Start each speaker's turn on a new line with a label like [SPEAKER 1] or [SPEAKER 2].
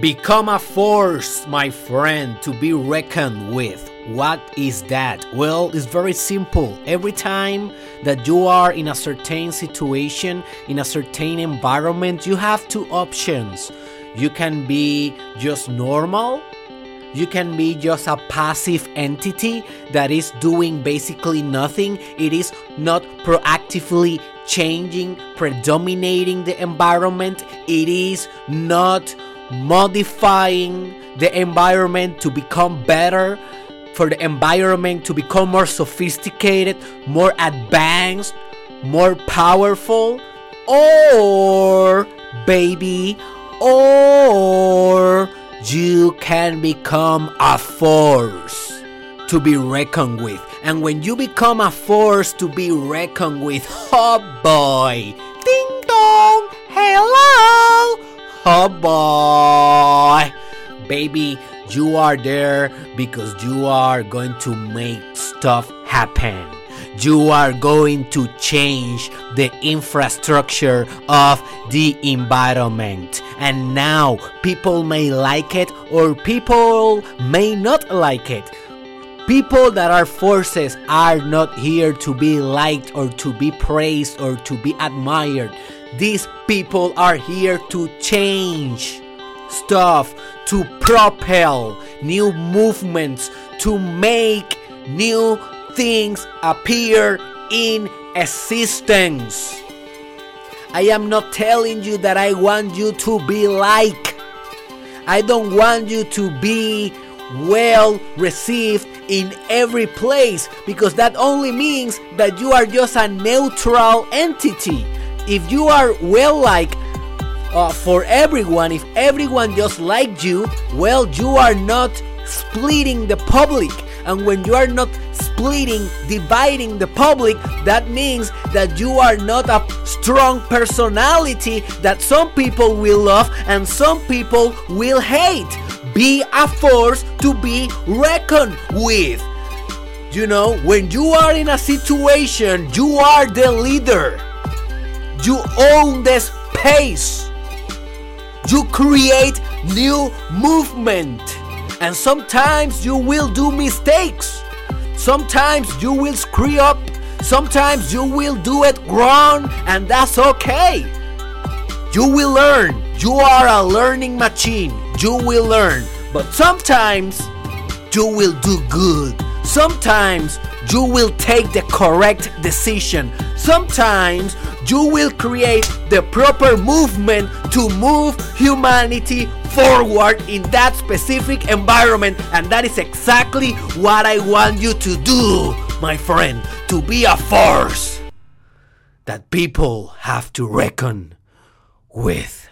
[SPEAKER 1] Become a force, my friend, to be reckoned with. What is that? Well, it's very simple. Every time that you are in a certain situation, in a certain environment, you have two options. You can be just normal, you can be just a passive entity that is doing basically nothing. It is not proactively changing, predominating the environment. It is not modifying the environment to become better, for the environment to become more sophisticated, more advanced, more powerful, or, baby, or you can become a force to be reckoned with. And when you become a force to be reckoned with, oh boy, boy, baby, you are there because you are going to make stuff happen. You are going to change the infrastructure of the environment. And now people may like it or people may not like it. People that are forces are not here to be liked or to be praised or to be admired. These people are here to change stuff, to propel new movements, to make new things appear in existence. I am not telling you that I want you to be like. I don't want you to be well received in every place because that only means that you are just a neutral entity. If you are well liked uh, for everyone, if everyone just liked you, well, you are not splitting the public. And when you are not splitting, dividing the public, that means that you are not a strong personality that some people will love and some people will hate. Be a force to be reckoned with. You know, when you are in a situation, you are the leader. You own the space. You create new movement. And sometimes you will do mistakes. Sometimes you will screw up. Sometimes you will do it wrong, and that's okay. You will learn. You are a learning machine. You will learn. But sometimes you will do good. Sometimes you will take the correct decision. Sometimes you will create the proper movement to move humanity forward in that specific environment. And that is exactly what I want you to do, my friend, to be a force that people have to reckon with.